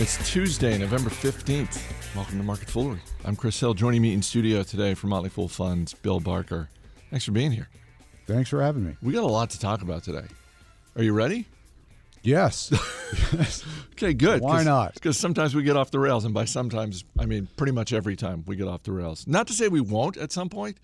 It's Tuesday, November 15th. Welcome to Market Foolery. I'm Chris Hill. Joining me in studio today from Motley Fool Funds, Bill Barker. Thanks for being here. Thanks for having me. We got a lot to talk about today. Are you ready? Yes. Okay, good. Why not? Because sometimes we get off the rails, and by sometimes, I mean pretty much every time we get off the rails. Not to say we won't at some point,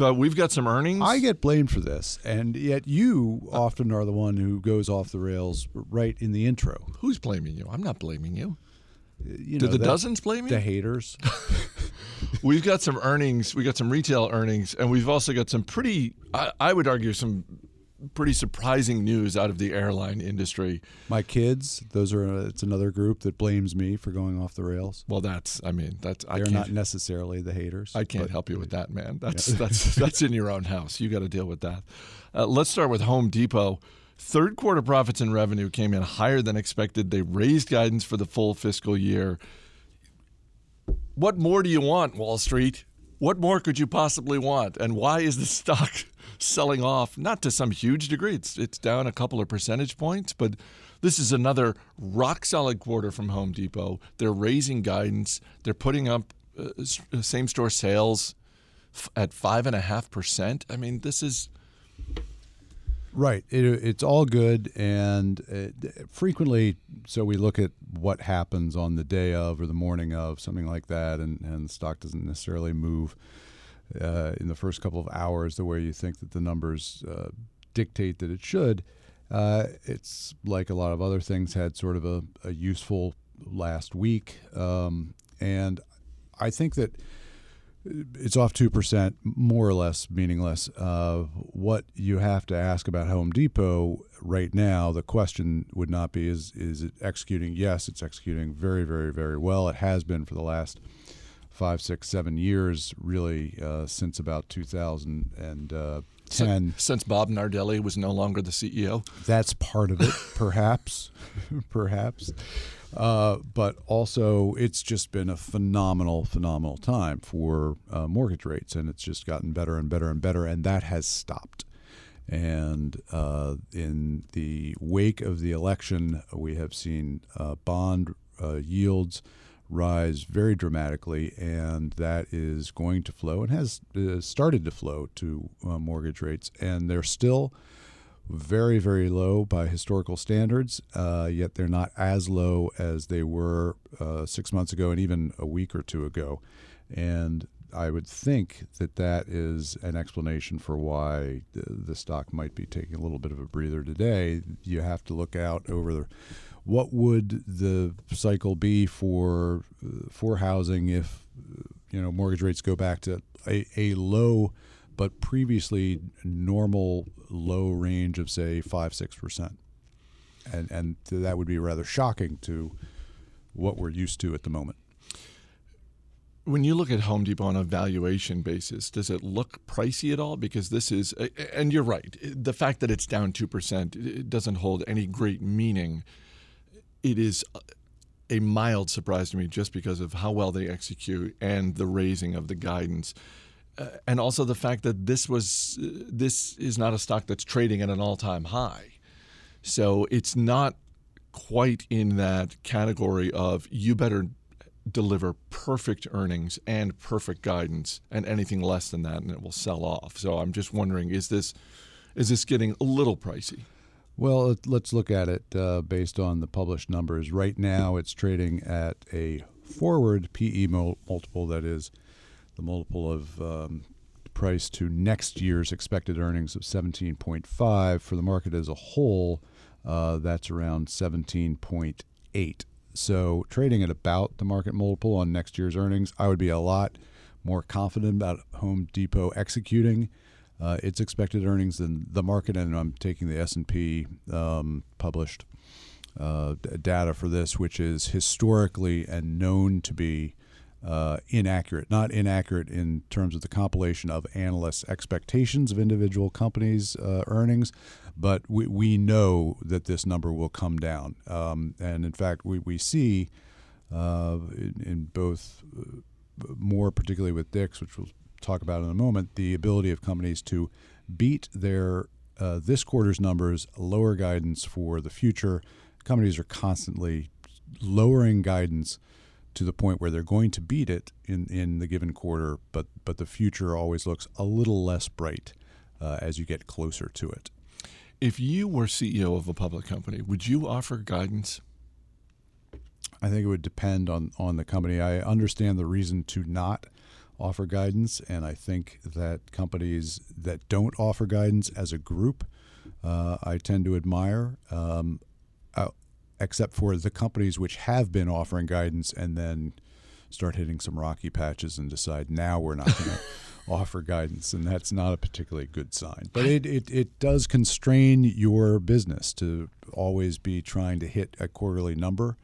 but we've got some earnings. I get blamed for this, and yet you often are the one who goes off the rails right in the intro. Who's blaming you? I'm not blaming you. Uh, you Do know, the that- dozens blame you? The haters. We've got some earnings. We got some retail earnings, and we've also got some pretty, I, I would argue, some pretty surprising news out of the airline industry. My kids, those are it's another group that blames me for going off the rails. Well, that's, I mean, that's, I They're can't, necessarily the haters. I can't help you with that, man. That's that's that's in your own house. You got to deal with that. Uh, let's start with Home Depot. Third quarter profits and revenue came in higher than expected. They raised guidance for the full fiscal year. What more do you want, Wall Street? What more could you possibly want? And why is the stock selling off? Not to some huge degree. It's it's down a couple of percentage points, but this is another rock solid quarter from Home Depot. They're raising guidance. They're putting up uh, same store sales f- at five and a half percent. I mean, this is Right. It, it's all good, and uh, frequently, so we look at what happens on the day of or the morning of something like that, and, and the stock doesn't necessarily move uh, in the first couple of hours the way you think that the numbers uh, dictate that it should. Uh, it's like a lot of other things had sort of a, a useful last week, um, and I think that it's off 2%, more or less meaningless. Uh, what you have to ask about Home Depot right now, the question would not be is, is it executing? Yes, it's executing very, very, very well. It has been for the last five, six, seven years, really, uh, since about 2010. since Bob Nardelli was no longer the CEO. That's part of it, perhaps, perhaps. Uh, but also, it's just been a phenomenal, phenomenal time for uh, mortgage rates, and it's just gotten better and better and better, and that has stopped. And uh, in the wake of the election, we have seen uh, bond uh, yields rise very dramatically, and that is going to flow and has uh, started to flow to mortgage rates, and they're still very, very low by historical standards, uh, yet they're not as low as they were uh, six months ago and even a week or two ago. And I would think that that is an explanation for why the, stock might be taking a little bit of a breather today. You have to look out over the, what would the cycle be for for housing if you know mortgage rates go back to a, a low but previously normal low range of say five six percent, and and that would be rather shocking to what we're used to at the moment. When you look at Home Depot on a valuation basis, does it look pricey at all? Because this is, and you're right, the fact that it's down 2% it doesn't hold any great meaning. It is a mild surprise to me just because of how well they execute and the raising of the guidance. Uh, and also the fact that this was uh, this is not a stock that's trading at an all-time high. So it's not quite in that category of you better deliver perfect earnings and perfect guidance and anything less than that and it will sell off. So I'm just wondering is this is this getting a little pricey? Well, let- let's look at it uh, based on the published numbers. Right now, it's trading at a forward PE mul- multiple that is the multiple of um, price to next year's expected earnings of 17.5. For the market as a whole, uh, that's around 17.8. So trading at about the market multiple on next year's earnings, I would be a lot more confident about Home Depot executing uh, its expected earnings than the market. And I'm taking the S and P um, published uh, data for this, which is historically and known to be uh, inaccurate. Not inaccurate in terms of the compilation of analysts' expectations of individual companies' uh, earnings, but we, we know that this number will come down. Um, and in fact, we, we see uh, in, in both, uh, more particularly with Dick's, which we'll talk about in a moment, the ability of companies to beat their uh, this quarter's numbers, lower guidance for the future. Companies are constantly lowering guidance to the point where they're going to beat it in, in the given quarter, but but the future always looks a little less bright uh, as you get closer to it. If you were CEO of a public company, would you offer guidance? I think it would depend on on the company. I understand the reason to not offer guidance, and I think that companies that don't offer guidance as a group, uh, I tend to admire. Um, except for the companies which have been offering guidance and then start hitting some rocky patches and decide now we're not going to offer guidance, and that's not a particularly good sign. But it, it, it does constrain your business to always be trying to hit a quarterly number.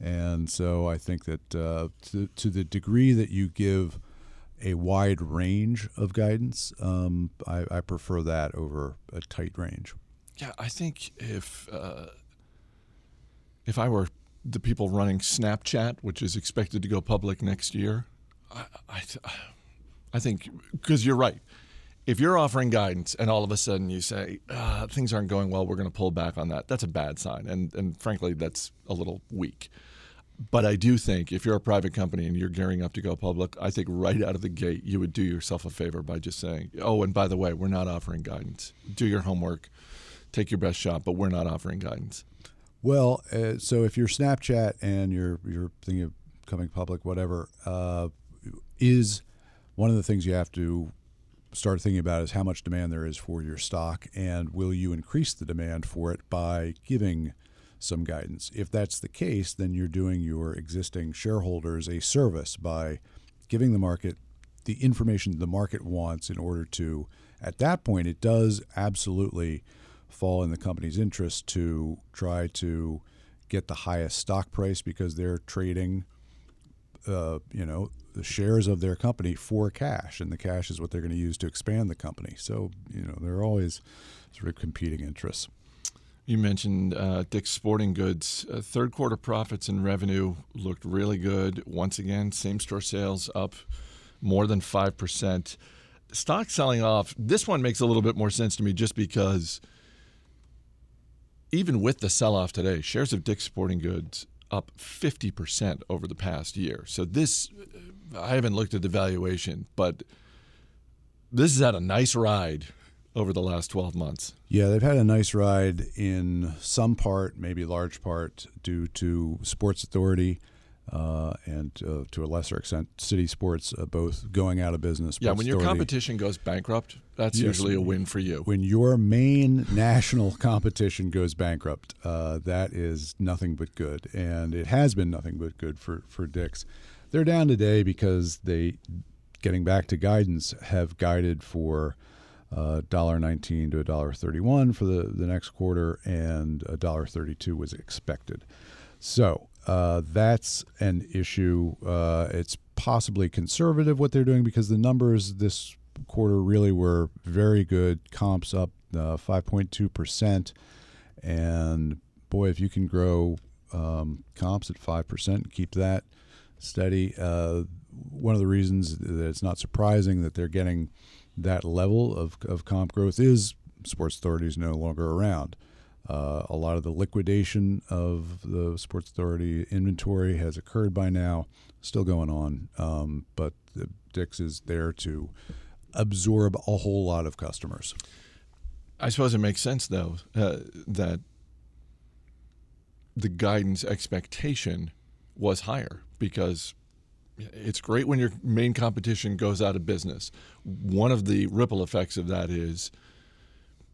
And so I think that uh, to, to the degree that you give a wide range of guidance, um, I, I, prefer that over a tight range. Yeah, I think if uh, if I were the people running Snapchat, which is expected to go public next year, I, I, I think because you're right. If you're offering guidance and all of a sudden you say uh, things aren't going well, we're going to pull back on that. That's a bad sign, and and frankly, that's a little weak. But I do think if you're a private company and you're gearing up to go public, I think right out of the gate you would do yourself a favor by just saying, "Oh, and by the way, we're not offering guidance. Do your homework, take your best shot, but we're not offering guidance." Well, uh, so if you're Snapchat and you're you're thinking of coming public, whatever, uh, is one of the things you have to start thinking about is how much demand there is for your stock, and will you increase the demand for it by giving some guidance? If that's the case, then you're doing your existing shareholders a service by giving the market the information the market wants in order to. At that point, it does absolutely fall in the company's interest to try to get the highest stock price because they're trading, uh, you know, the shares of their company for cash, and the cash is what they're going to use to expand the company. So, you know, there are always sort of competing interests. You mentioned uh, Dick's Sporting Goods. Uh, third quarter profits and revenue looked really good. Once again, same store sales up more than 5%. Stock selling off, this one makes a little bit more sense to me just because even with the sell off today, shares of Dick's Sporting Goods up 50% over the past year. So this, I haven't looked at the valuation, but this has had a nice ride over the last 12 months. Yeah, they've had a nice ride in some part, maybe large part, due to Sports Authority uh, and uh, to a lesser extent, City Sports uh, both going out of business. Yeah, when your competition goes bankrupt, that's yes, usually a win for you. When your main national competition goes bankrupt, uh, that is nothing but good, and it has been nothing but good for for Dick's. They're down today because they, getting back to guidance, have guided for. Uh, $1.19 to $1.31 for the, the next quarter, and $1.32 was expected. So uh, that's an issue. Uh, it's possibly conservative what they're doing because the numbers this quarter really were very good. Comps up uh, 5.2%. And boy, if you can grow um, comps at 5%, and keep that steady. Uh, one of the reasons that it's not surprising that they're getting that level of, of comp growth is Sports Authority is no longer around. Uh, a lot of the liquidation of the Sports Authority inventory has occurred by now, still going on, um, but Dick's is there to absorb a whole lot of customers. I suppose it makes sense, though, uh, that the guidance expectation was higher because it's great when your main competition goes out of business. One of the ripple effects of that is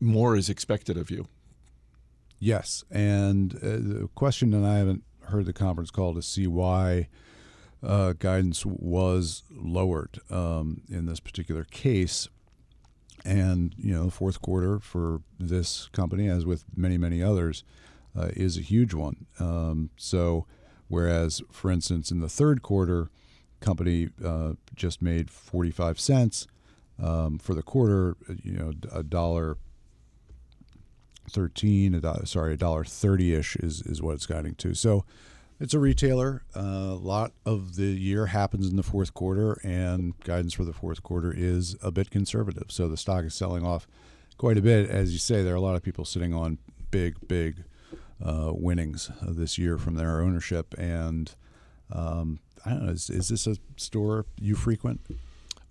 more is expected of you. Yes, and uh, the question, and I haven't heard the conference call to see why uh, guidance was lowered um, in this particular case. And you know, the fourth quarter for this company, as with many many others, uh, is a huge one. Um, so, whereas, for instance, in the third quarter, company uh, just made forty five cents um, for the quarter. You know, a dollar thirteen, sorry, a dollar thirty ish is is what it's guiding to. So it's a retailer. Uh, a lot of the year happens in the fourth quarter, and guidance for the fourth quarter is a bit conservative. So the stock is selling off quite a bit. As you say, there are a lot of people sitting on big, big uh, winnings this year from their ownership. And um, I don't know, is, is this a store you frequent?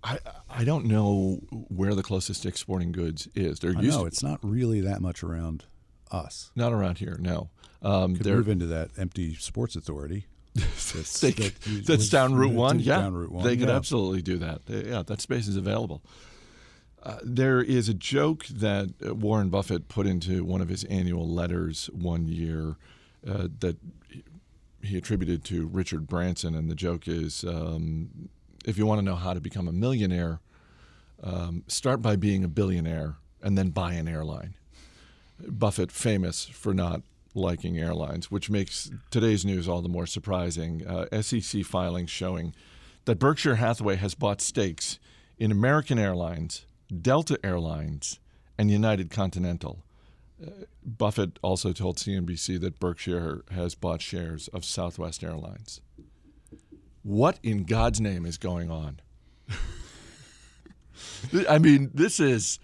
I I don't know where the closest Dick's Sporting Goods is. There I used know it's not really that much around us. not around here. No, um, Could move into that empty Sports Authority. That's, they, that that's down Route One. Yeah, down Route One. they could yeah. absolutely do that. Yeah, that space is available. Uh, there is a joke that uh, Warren Buffett put into one of his annual letters one year uh, that he- he attributed to Richard Branson, and the joke is, um, if you want to know how to become a millionaire, um, start by being a billionaire and then buy an airline. Buffett famous for not liking airlines, which makes today's news all the more surprising. Uh, SEC filings showing that Berkshire Hathaway has bought stakes in American Airlines, Delta Airlines, and United Continental. Uh, Buffett also told CNBC that Berkshire has bought shares of Southwest Airlines. What in God's name is going on? I mean, this is.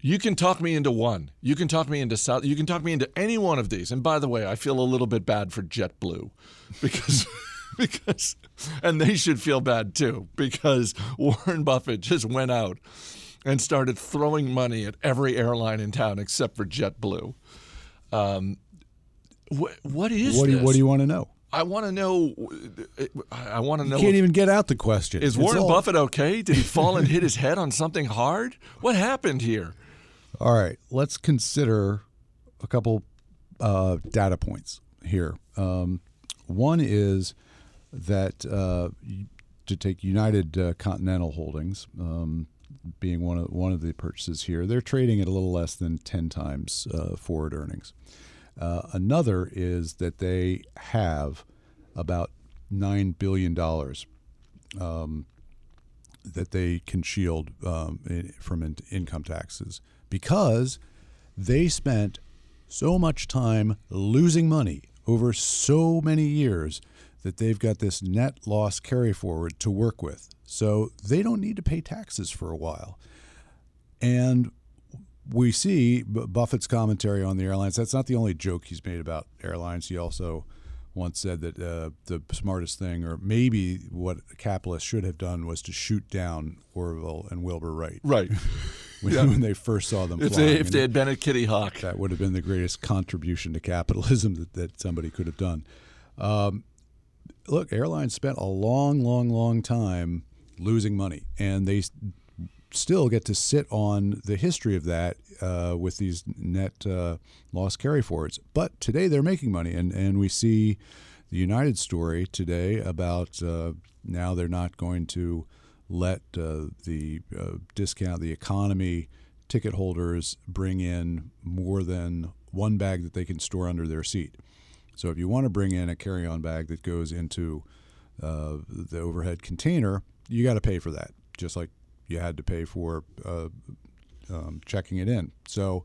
You can talk me into one. You can talk me into South. You can talk me into any one of these. And by the way, I feel a little bit bad for JetBlue because because and they should feel bad too because Warren Buffett just went out and started throwing money at every airline in town except for JetBlue. Um, what what is What do, you, this? what do you want to know? I want to know. I want to know. You can't even get out the question. Is It's Warren all- Buffett okay? Did he fall and hit his head on something hard? What happened here? All right, let's consider a couple uh, data points here. Um, one is that uh, to take United uh, Continental Holdings, um, being one of one of the purchases here, they're trading at a little less than ten times uh, forward earnings. Uh, another is that they have about nine billion dollars that they can shield um, i- from in- income taxes because they spent so much time losing money over so many years that they've got this net loss carry forward to work with. So they don't need to pay taxes for a while. And we see Buffett's commentary on the airlines. That's not the only joke he's made about airlines. He also once said that uh, the smartest thing, or maybe what capitalists should have done, was to shoot down Orville and Wilbur Wright Right. when, Yeah. when they first saw them If flying. they if they had been at Kitty Hawk. that would have been the greatest contribution to capitalism that, that somebody could have done. Um, look, airlines spent a long, long, long time losing money, and they still get to sit on the history of that uh, with these net uh, loss carry forwards. But today they're making money, and, and we see the United story today about uh, now they're not going to let uh, the uh, discount, the economy ticket holders bring in more than one bag that they can store under their seat. So if you want to bring in a carry-on bag that goes into uh, the overhead container, you got to pay for that, just like you had to pay for uh, um, checking it in. So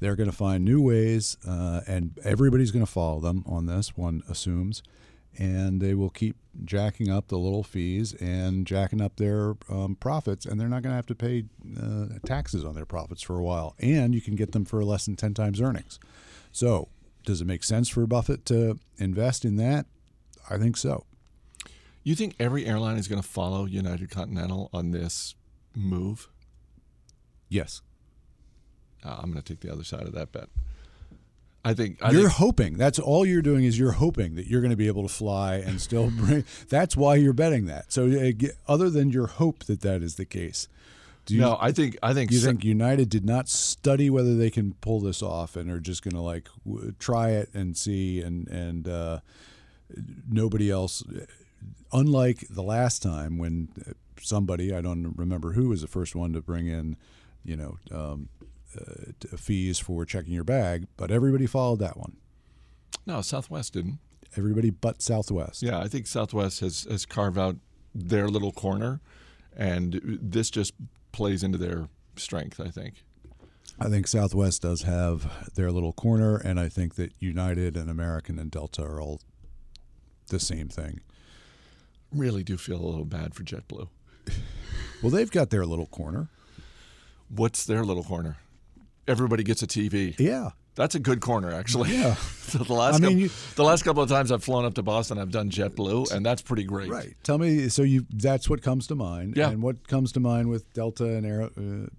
they're going to find new ways, uh, and everybody's going to follow them on this. One assumes, and they will keep jacking up the little fees and jacking up their um, profits, and they're not going to have to pay uh, taxes on their profits for a while. And you can get them for less than ten times earnings. So, does it make sense for Buffett to invest in that? I think so. You think every airline is going to follow United Continental on this move? Yes. Uh, I'm going to take the other side of that bet. I think I you're think, hoping. That's all you're doing is you're hoping that you're going to be able to fly and still bring. that's why you're betting that. So, uh, other than your hope that that is the case, do you, no. I think I think you think United did not study whether they can pull this off and are just going to like w- try it and see and and uh, nobody else? Unlike the last time when somebody I don't remember who was the first one to bring in, you know, um, uh, fees for checking your bag, but everybody followed that one. no Southwest didn't. Everybody but Southwest. Yeah, I think Southwest has has carved out their little corner, and this just plays into their strength. I think. I think Southwest does have their little corner, and I think that United and American and Delta are all the same thing. Really do feel a little bad for JetBlue. Well, they've got their little corner. What's their little corner? Everybody gets a TV. Yeah, That's a good corner, actually. Yeah. so the last I mean, couple, you- the last couple of times I've flown up to Boston, I've done JetBlue, and that's pretty great. Right. Tell me. So you that's what comes to mind. Yeah. And what comes to mind with Delta and Air, uh,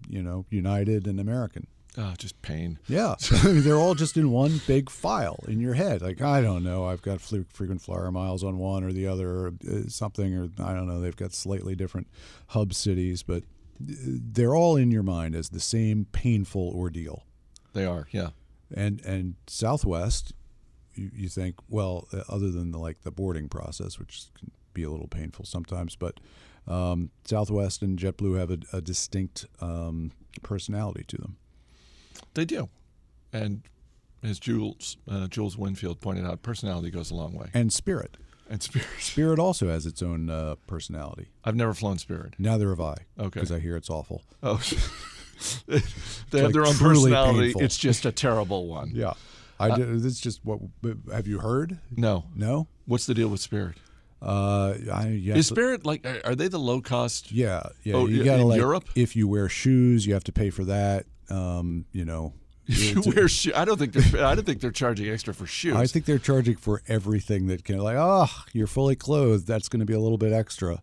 you know, United and American. Oh, just pain. Yeah. I mean, they're all just in one big file in your head. Like I don't know, I've got frequent flyer miles on one or the other, or uh, something, or I don't know. They've got slightly different hub cities, but uh, they're all in your mind as the same painful ordeal. They are, yeah. And and Southwest, you, you think well, uh, other than the, like the boarding process, which can be a little painful sometimes, but um, Southwest and JetBlue have a, a distinct um, personality to them. They do. And as Jules uh, Jules Winnfield pointed out, personality goes a long way. And Spirit, And Spirit. Spirit also has its own uh, personality. I've never flown Spirit. Neither have I. Okay. Because I hear it's awful. Oh, they have like their own personality. painful. It's just a terrible one. Yeah. I this is just what have you heard? No. No. What's the deal with Spirit? Uh, I Is to- Spirit like? Are they the low cost? Yeah, yeah. Oh, you in gotta like Europe? if you wear shoes, you have to pay for that. Um, you know, If you wear I don't think they're. I don't think they're charging extra for shoes. I think they're charging for everything that can. Like, oh, you're fully clothed. That's going to be a little bit extra.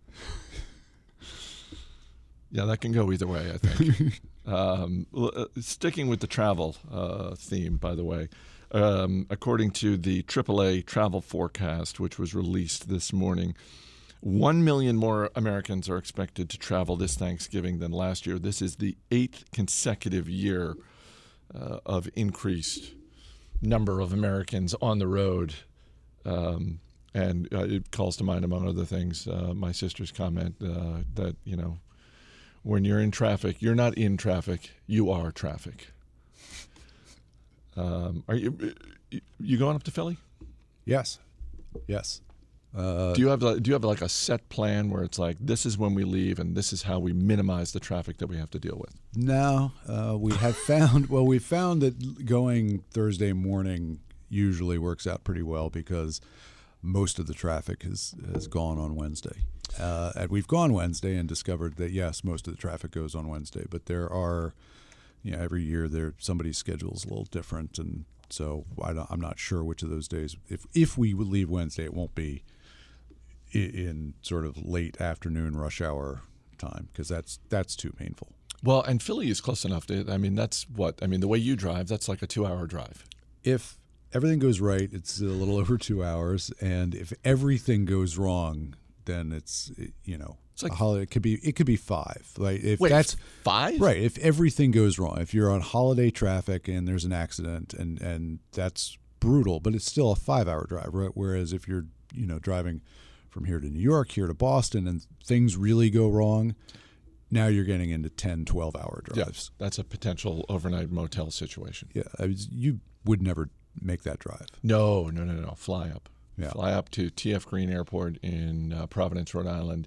Yeah, that can go either way. I think. um, uh, sticking with the travel uh, theme, by the way, um, according to the AAA travel forecast, which was released this morning, one million more Americans are expected to travel this Thanksgiving than last year. This is the eighth consecutive year uh, of increased number of Americans on the road. Um, and uh, it calls to mind, among other things, uh, my sister's comment uh, that, you know, when you're in traffic, you're not in traffic, you are traffic. Um, are you you going up to Philly? Yes, yes. Uh, do you have like, do you have like a set plan where it's like this is when we leave and this is how we minimize the traffic that we have to deal with? No, uh, we have found. Well, we found that going Thursday morning usually works out pretty well because most of the traffic has has gone on Wednesday. Uh, and we've gone Wednesday and discovered that yes, most of the traffic goes on Wednesday, but there are, you know, every year there somebody's schedule is a little different, and so I don't, I'm not sure which of those days. If if we would leave Wednesday, it won't be i- in sort of late afternoon rush hour time because that's that's too painful. Well, and Philly is close enough. To, I mean, that's what I mean. The way you drive, that's like a two-hour drive. if everything goes right, it's a little over two hours, and if everything goes wrong, then it's you know It's like- holiday. It could be it could be five. Like if Wait, that's five? right, if everything goes wrong, if you're on holiday traffic and there's an accident, and and that's brutal, but it's still a five hour drive, right? Whereas if you're you know driving from here to New York, here to Boston, and things really go wrong. Now you're getting into 10, 12 hour Yeah, drives. that's a potential overnight motel situation. Yeah, I was, you would never make that drive. No, no, no, no. Fly up. Yeah. Fly up to TF Green Airport in uh, Providence, Rhode Island.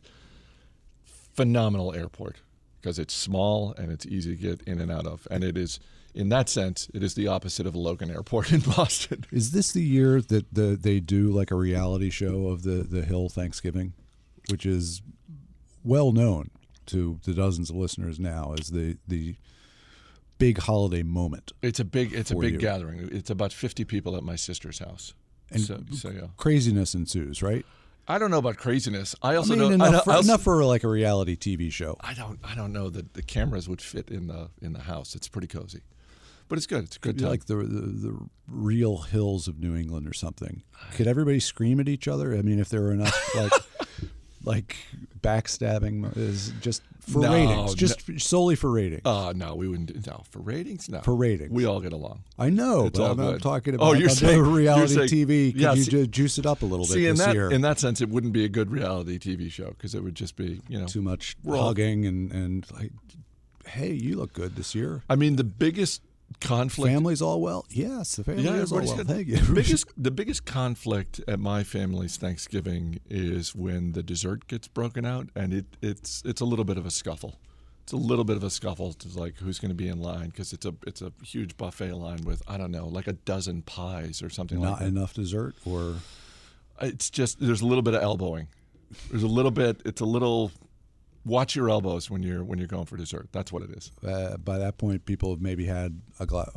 Phenomenal airport because it's small and it's easy to get in and out of. And it is, in that sense, it is the opposite of Logan Airport in Boston. Is this the year that the they do like a reality show of the the Hill Thanksgiving, which is well known to the dozens of listeners now as the the big holiday moment. It's a big, it's a big you. gathering. It's about 50 people at my sister's house. And so, so yeah. Craziness ensues, right? I don't know about craziness. I I also mean, know I enough, know- for, I also- enough for like a reality TV show. I don't I don't know that the cameras would fit in the in the house. It's pretty cozy, but it's good. It's a good time. like the, the the real hills of New England or something. Could everybody scream at each other? I mean, if there were enough like like backstabbing is just for No, ratings, just solely for ratings. uh no, we wouldn't. do- No, for ratings, no. For ratings. we all get along. I know, It's but I'm not talking Oh, about you're other saying- you're reality saying- TV. Could yeah, you see- ju- juice it up a little bit See, in this that year? in that sense, it wouldn't be a good reality TV show because it would just be you know. Too much all- hugging and and like, hey, you look good this year. I mean, the biggest conflict. Family's all well. Yes, the family yeah, is all well. Thank you. The biggest the biggest conflict at my family's Thanksgiving is when the dessert gets broken out, and it it's it's a little bit of a scuffle. It's a little bit of a scuffle to like who's going to be in line because it's a it's a huge buffet line with I don't know like a dozen pies or something like Not that. enough dessert, or It's just there's a little bit of elbowing. There's a little bit. It's a little. Watch your elbows when you're when you're going for dessert. That's what it is. uh, by that point, people have maybe had a glass,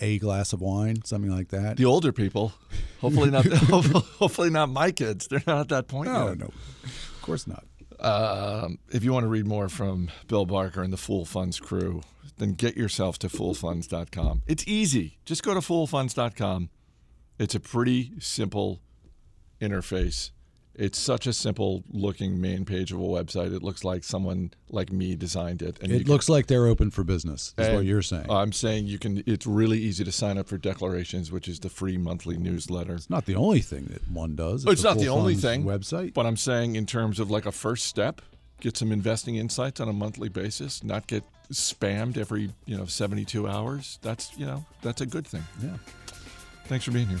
a glass of wine, something like that. The older people, hopefully not. hopefully not my kids. They're not at that point no, yet. no, of course not. Um, if you want to read more from Bill Barker and the Fool Funds crew, then get yourself to foolfunds.com. It's easy. Just go to foolfunds.com. It's a pretty simple interface. It's such a simple looking main page of a website. It looks like someone like me designed it. And it looks can, like they're open for business. Is what you're saying. I'm saying you can. It's really easy to sign up for Declarations, which is the free monthly newsletter. It's not the only thing that one does. It's, it's not the only thing. Website, but I'm saying in terms of like a first step, get some investing insights on a monthly basis, not get spammed every you know 72 hours. That's you know that's a good thing. Yeah. Thanks for being here.